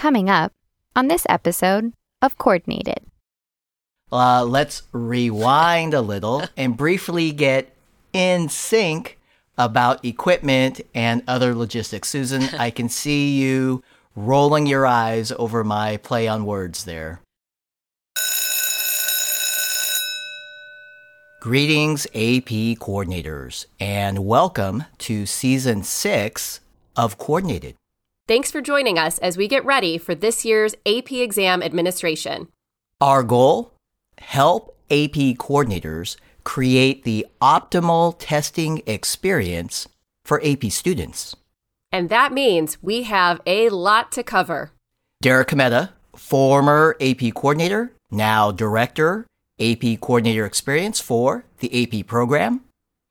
Coming up on this episode of Coordinated. Uh, let's rewind a little and briefly get in sync about equipment and other logistics. Susan, I can see you rolling your eyes over my play on words there. Greetings, AP coordinators, and welcome to season six of Coordinated. Thanks for joining us as we get ready for this year's AP exam administration. Our goal help AP coordinators create the optimal testing experience for AP students. And that means we have a lot to cover. Derek Cometa, former AP coordinator, now director AP Coordinator Experience for the AP program.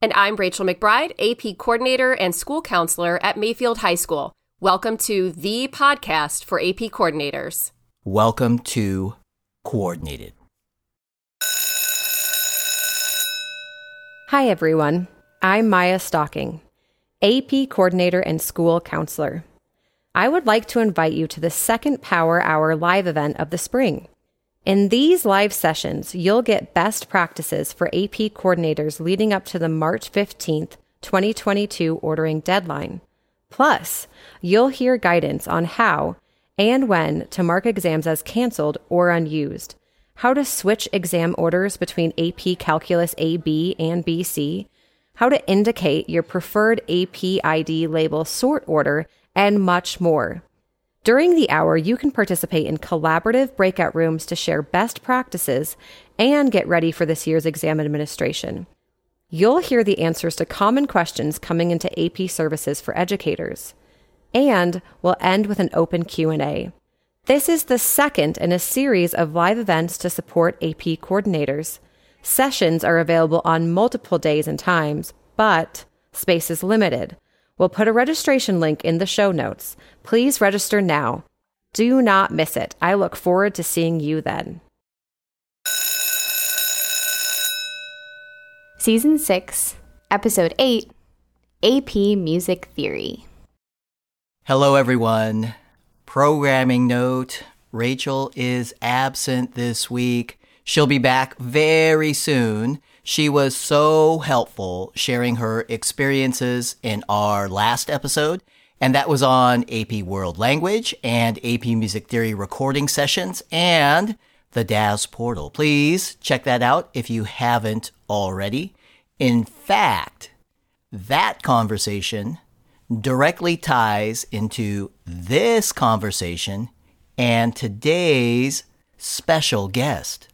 And I'm Rachel McBride, AP Coordinator and School Counselor at Mayfield High School. Welcome to the podcast for AP Coordinators. Welcome to Coordinated. Hi, everyone. I'm Maya Stocking, AP Coordinator and School Counselor. I would like to invite you to the second Power Hour live event of the spring. In these live sessions, you'll get best practices for AP coordinators leading up to the March 15th, 2022 ordering deadline. Plus, you'll hear guidance on how and when to mark exams as canceled or unused, how to switch exam orders between AP Calculus AB and BC, how to indicate your preferred AP ID label sort order, and much more. During the hour, you can participate in collaborative breakout rooms to share best practices and get ready for this year's exam administration. You'll hear the answers to common questions coming into AP services for educators. And we'll end with an open Q&A. This is the second in a series of live events to support AP coordinators. Sessions are available on multiple days and times, but space is limited. We'll put a registration link in the show notes. Please register now. Do not miss it. I look forward to seeing you then. Season 6, Episode 8 AP Music Theory. Hello, everyone. Programming note Rachel is absent this week. She'll be back very soon. She was so helpful sharing her experiences in our last episode, and that was on AP World Language and AP Music Theory recording sessions and the DAS portal. Please check that out if you haven't already. In fact, that conversation directly ties into this conversation and today's special guest.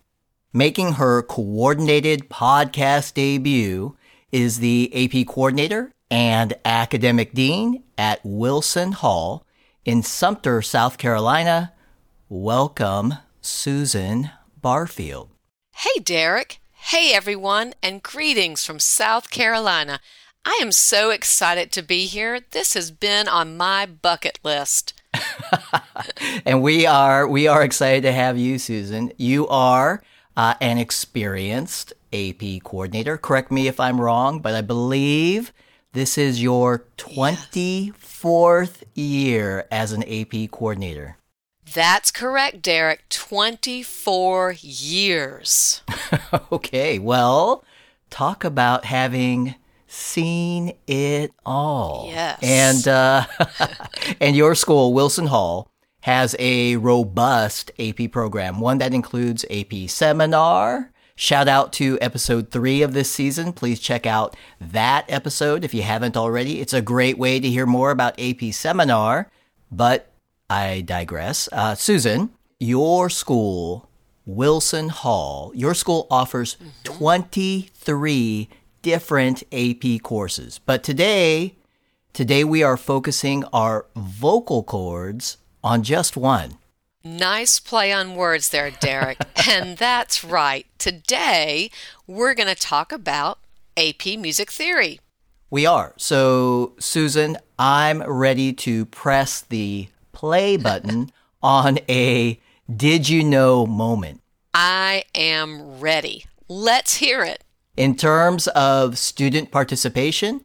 Making her coordinated podcast debut is the AP coordinator and academic dean at Wilson Hall in Sumter, South Carolina. Welcome, Susan Barfield. Hey, Derek. Hey, everyone, and greetings from South Carolina. I am so excited to be here. This has been on my bucket list. and we are we are excited to have you, Susan. You are uh, an experienced AP coordinator. Correct me if I'm wrong, but I believe this is your 24th year as an AP coordinator. That's correct, Derek. 24 years. okay, well, talk about having seen it all. Yes. And uh, and your school, Wilson Hall, has a robust AP program, one that includes AP Seminar. Shout out to episode three of this season. Please check out that episode if you haven't already. It's a great way to hear more about AP Seminar, but I digress. Uh, Susan, your school, Wilson Hall, your school offers mm-hmm. 23 different AP courses. But today, today we are focusing our vocal cords on just one. Nice play on words there, Derek. and that's right. Today, we're going to talk about AP music theory. We are. So, Susan, I'm ready to press the play button on a did you know moment. I am ready. Let's hear it. In terms of student participation,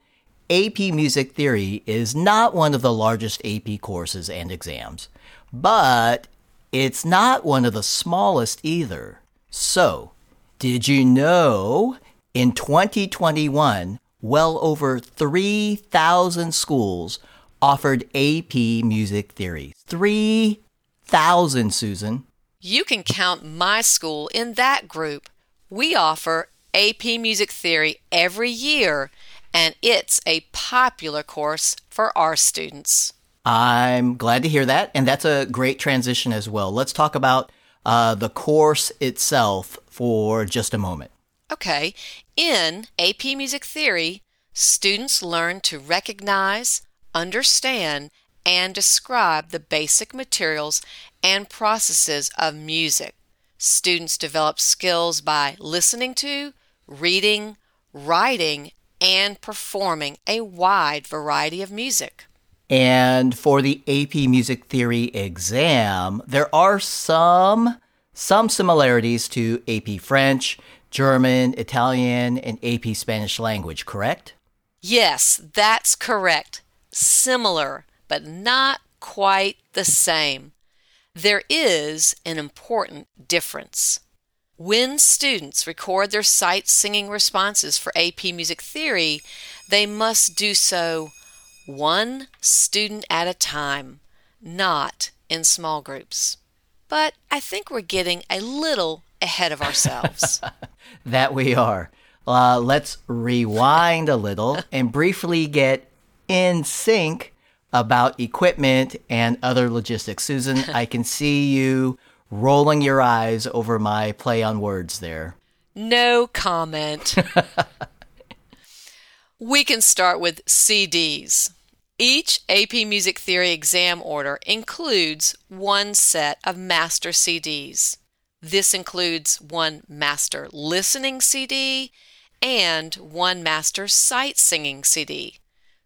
AP Music Theory is not one of the largest AP courses and exams, but it's not one of the smallest either. So, did you know in 2021, well over 3,000 schools offered AP Music Theory? 3,000, Susan. You can count my school in that group. We offer AP Music Theory every year, and it's a popular course for our students. I'm glad to hear that, and that's a great transition as well. Let's talk about uh, the course itself for just a moment. Okay, in AP Music Theory, students learn to recognize, understand, and describe the basic materials and processes of music. Students develop skills by listening to, reading, writing, and performing a wide variety of music. And for the AP Music Theory exam, there are some some similarities to AP French, German, Italian, and AP Spanish language, correct? Yes, that's correct. Similar, but not quite the same. There is an important difference. When students record their sight singing responses for AP Music Theory, they must do so one student at a time, not in small groups. But I think we're getting a little ahead of ourselves. that we are. Uh, let's rewind a little and briefly get in sync about equipment and other logistics. Susan, I can see you rolling your eyes over my play on words there. No comment. we can start with CDs. Each AP Music Theory exam order includes one set of master CDs. This includes one master listening CD and one master sight singing CD.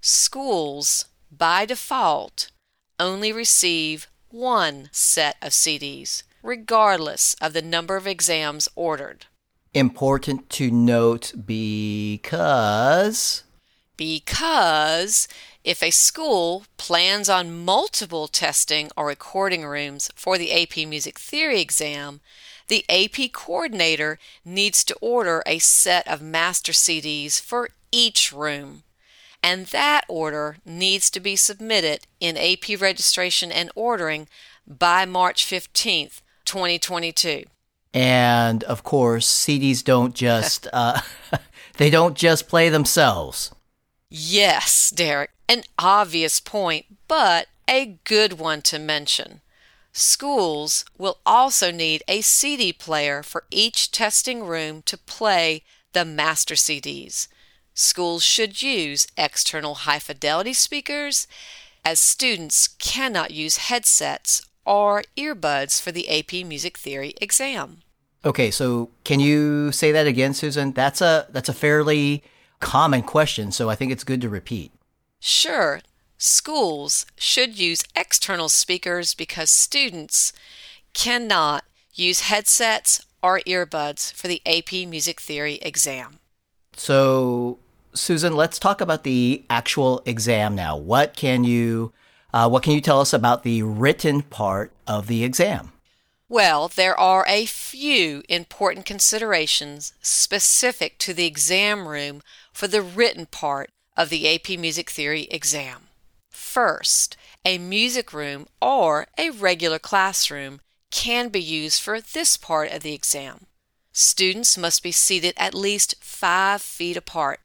Schools, by default, only receive one set of CDs, regardless of the number of exams ordered. Important to note because. Because if a school plans on multiple testing or recording rooms for the AP Music Theory exam, the AP coordinator needs to order a set of master CDs for each room. And that order needs to be submitted in AP registration and ordering by March 15th, 2022. And of course, CDs don't just uh, they don't just play themselves. Yes, Derek, an obvious point, but a good one to mention. Schools will also need a CD player for each testing room to play the master CDs. Schools should use external high fidelity speakers as students cannot use headsets or earbuds for the AP Music Theory exam. Okay, so can you say that again, Susan? That's a that's a fairly common question, so I think it's good to repeat. Sure. Schools should use external speakers because students cannot use headsets or earbuds for the AP Music Theory exam. So, Susan, let's talk about the actual exam now. What can you uh, what can you tell us about the written part of the exam? Well, there are a few important considerations specific to the exam room for the written part of the AP Music Theory exam. First, a music room or a regular classroom can be used for this part of the exam. Students must be seated at least 5 feet apart.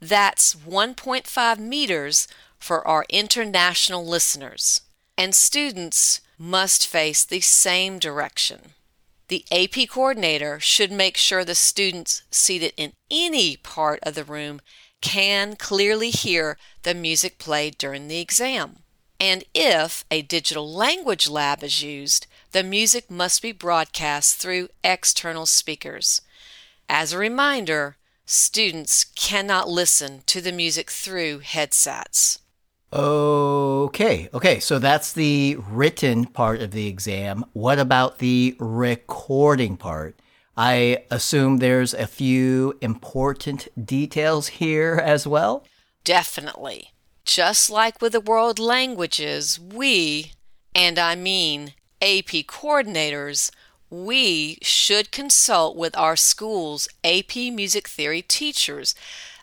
That's 1.5 meters for our international listeners. And students must face the same direction. The AP coordinator should make sure the students seated in any part of the room can clearly hear the music played during the exam. And if a digital language lab is used, the music must be broadcast through external speakers. As a reminder, students cannot listen to the music through headsets. Okay, okay, so that's the written part of the exam. What about the recording part? I assume there's a few important details here as well. Definitely. Just like with the world languages, we, and I mean AP coordinators, we should consult with our school's AP music theory teachers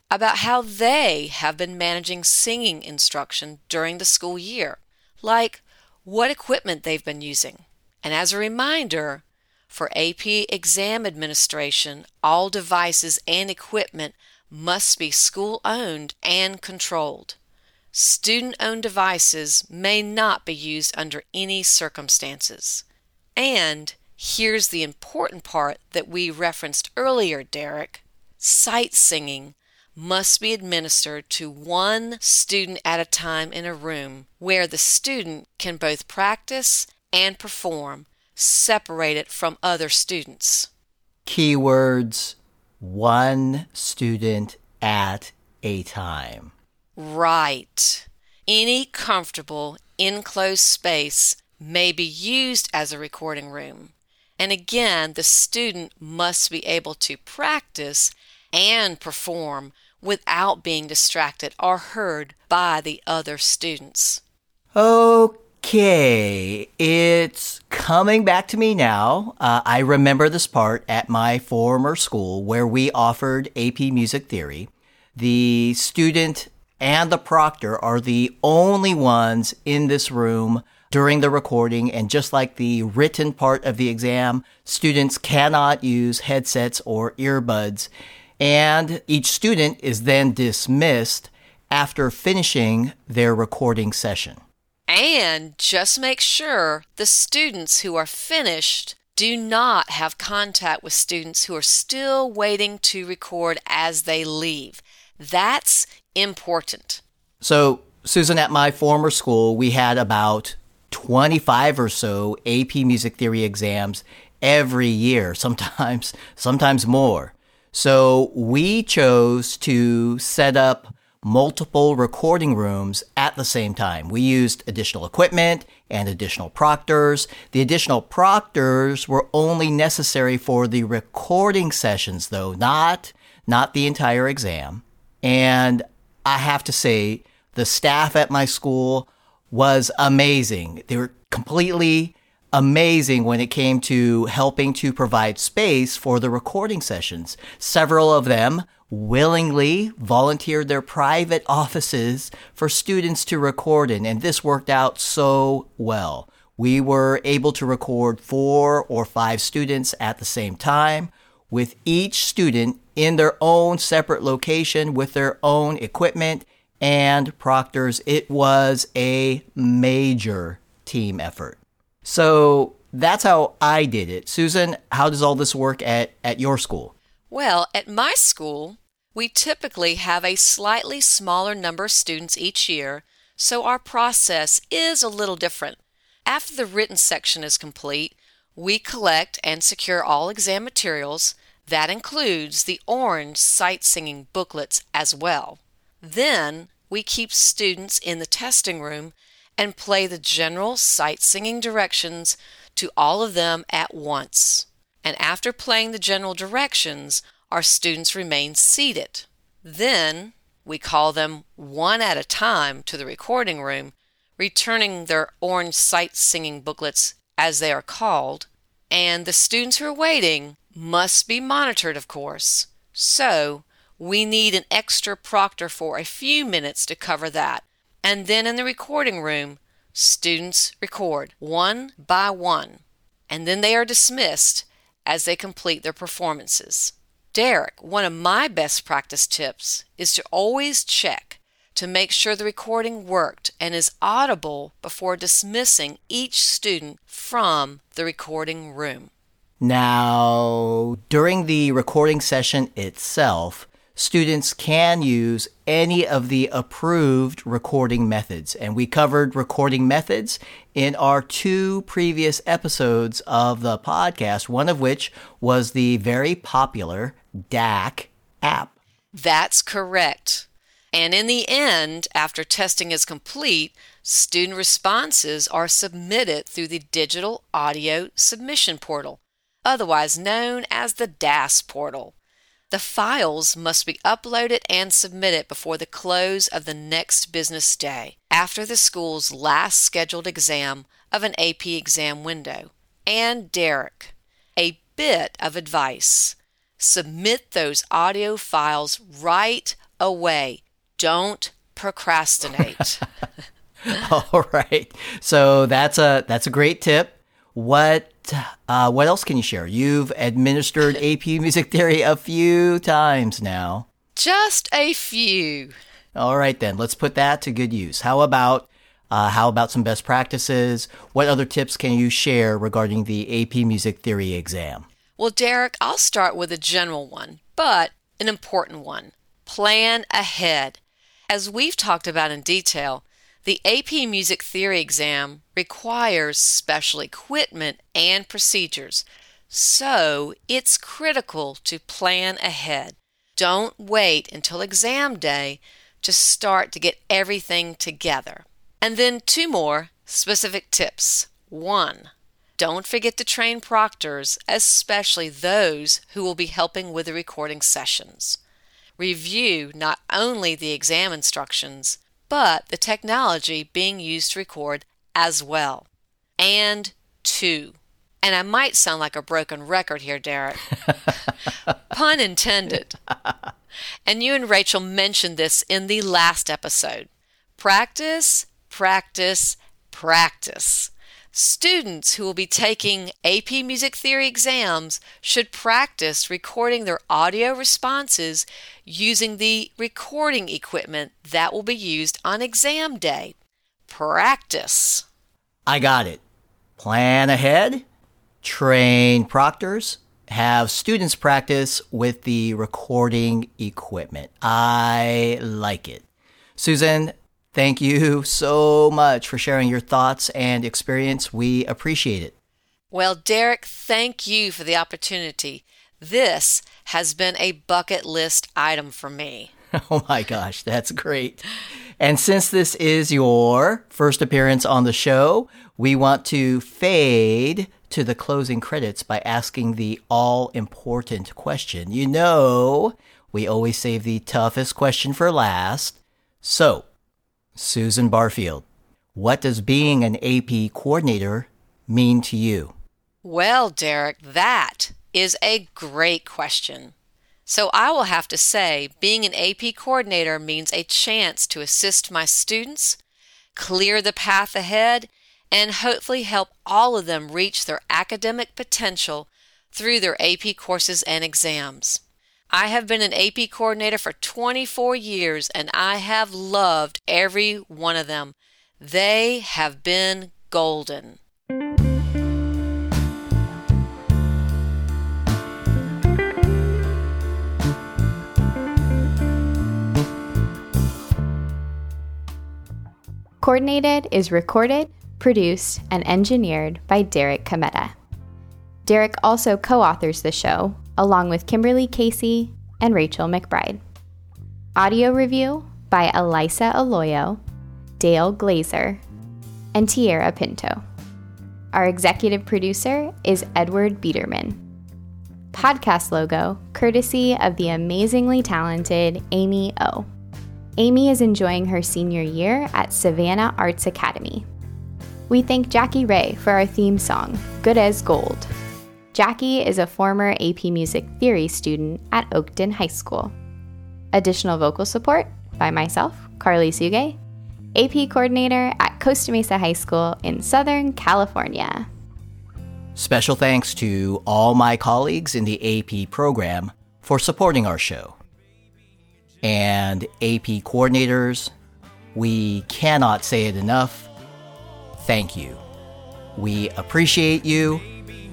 about how they have been managing singing instruction during the school year, like what equipment they've been using. And as a reminder, for AP exam administration, all devices and equipment must be school owned and controlled. Student owned devices may not be used under any circumstances. And here's the important part that we referenced earlier, Derek. Sight singing must be administered to one student at a time in a room where the student can both practice and perform, separated from other students. Keywords one student at a time. Right. Any comfortable, enclosed space may be used as a recording room. And again, the student must be able to practice and perform without being distracted or heard by the other students. Okay, it's coming back to me now. Uh, I remember this part at my former school where we offered AP Music Theory. The student and the proctor are the only ones in this room during the recording. And just like the written part of the exam, students cannot use headsets or earbuds and each student is then dismissed after finishing their recording session. And just make sure the students who are finished do not have contact with students who are still waiting to record as they leave. That's important. So, Susan, at my former school, we had about 25 or so AP music theory exams every year, sometimes sometimes more. So we chose to set up multiple recording rooms at the same time. We used additional equipment and additional proctors. The additional proctors were only necessary for the recording sessions though, not not the entire exam. And I have to say the staff at my school was amazing. They were completely amazing when it came to helping to provide space for the recording sessions. Several of them willingly volunteered their private offices for students to record in, and this worked out so well. We were able to record four or five students at the same time, with each student in their own separate location with their own equipment and proctors. It was a major team effort. So that's how I did it. Susan, how does all this work at, at your school? Well, at my school, we typically have a slightly smaller number of students each year, so our process is a little different. After the written section is complete, we collect and secure all exam materials. That includes the orange sight singing booklets as well. Then we keep students in the testing room and play the general sight singing directions to all of them at once. And after playing the general directions, our students remain seated. Then we call them one at a time to the recording room, returning their orange sight singing booklets as they are called. And the students who are waiting must be monitored, of course. So we need an extra proctor for a few minutes to cover that. And then in the recording room, students record one by one, and then they are dismissed as they complete their performances. Derek, one of my best practice tips is to always check to make sure the recording worked and is audible before dismissing each student from the recording room. Now, during the recording session itself, students can use any of the approved recording methods. And we covered recording methods in our two previous episodes of the podcast, one of which was the very popular DAC app. That's correct. And in the end, after testing is complete, student responses are submitted through the Digital Audio Submission Portal, otherwise known as the DAS portal. The files must be uploaded and submitted before the close of the next business day, after the school's last scheduled exam of an AP exam window. And Derek, a bit of advice submit those audio files right away. Don't procrastinate. All right. So that's a that's a great tip. What uh, what else can you share? You've administered AP Music Theory a few times now. Just a few. All right then, let's put that to good use. How about uh, how about some best practices? What other tips can you share regarding the AP Music Theory exam? Well, Derek, I'll start with a general one, but an important one. Plan ahead. As we've talked about in detail, the AP Music Theory exam requires special equipment and procedures, so it's critical to plan ahead. Don't wait until exam day to start to get everything together. And then two more specific tips. One, don't forget to train proctors, especially those who will be helping with the recording sessions. Review not only the exam instructions, but the technology being used to record as well. And two, and I might sound like a broken record here, Derek. Pun intended. And you and Rachel mentioned this in the last episode. Practice, practice, practice. Students who will be taking AP Music Theory exams should practice recording their audio responses using the recording equipment that will be used on exam day. Practice. I got it. Plan ahead, train proctors, have students practice with the recording equipment. I like it. Susan, Thank you so much for sharing your thoughts and experience. We appreciate it. Well, Derek, thank you for the opportunity. This has been a bucket list item for me. Oh my gosh, that's great. And since this is your first appearance on the show, we want to fade to the closing credits by asking the all important question. You know, we always save the toughest question for last. So, Susan Barfield, what does being an AP coordinator mean to you? Well, Derek, that is a great question. So I will have to say, being an AP coordinator means a chance to assist my students, clear the path ahead, and hopefully help all of them reach their academic potential through their AP courses and exams. I have been an AP coordinator for 24 years and I have loved every one of them. They have been golden. Coordinated is recorded, produced, and engineered by Derek Cometa. Derek also co authors the show along with Kimberly Casey and Rachel McBride. Audio review by Elisa Aloyo, Dale Glazer, and Tierra Pinto. Our executive producer is Edward Biederman. Podcast logo courtesy of the amazingly talented Amy O. Amy is enjoying her senior year at Savannah Arts Academy. We thank Jackie Ray for our theme song, Good as Gold. Jackie is a former AP Music Theory student at Oakton High School. Additional vocal support by myself, Carly Suge, AP coordinator at Costa Mesa High School in Southern California. Special thanks to all my colleagues in the AP program for supporting our show. And AP coordinators, we cannot say it enough. Thank you. We appreciate you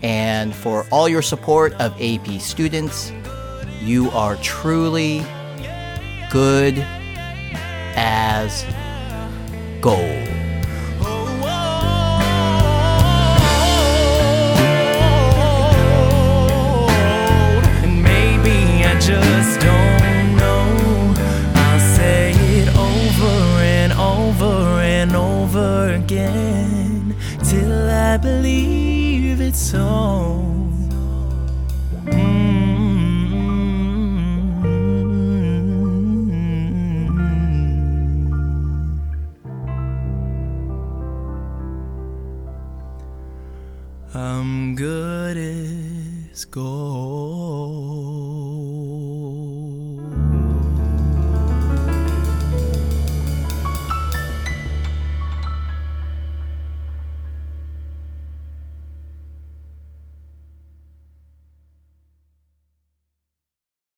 and for all your support of AP students. You are truly good as gold. again till I believe it's all. Mm-hmm. I'm good as gold.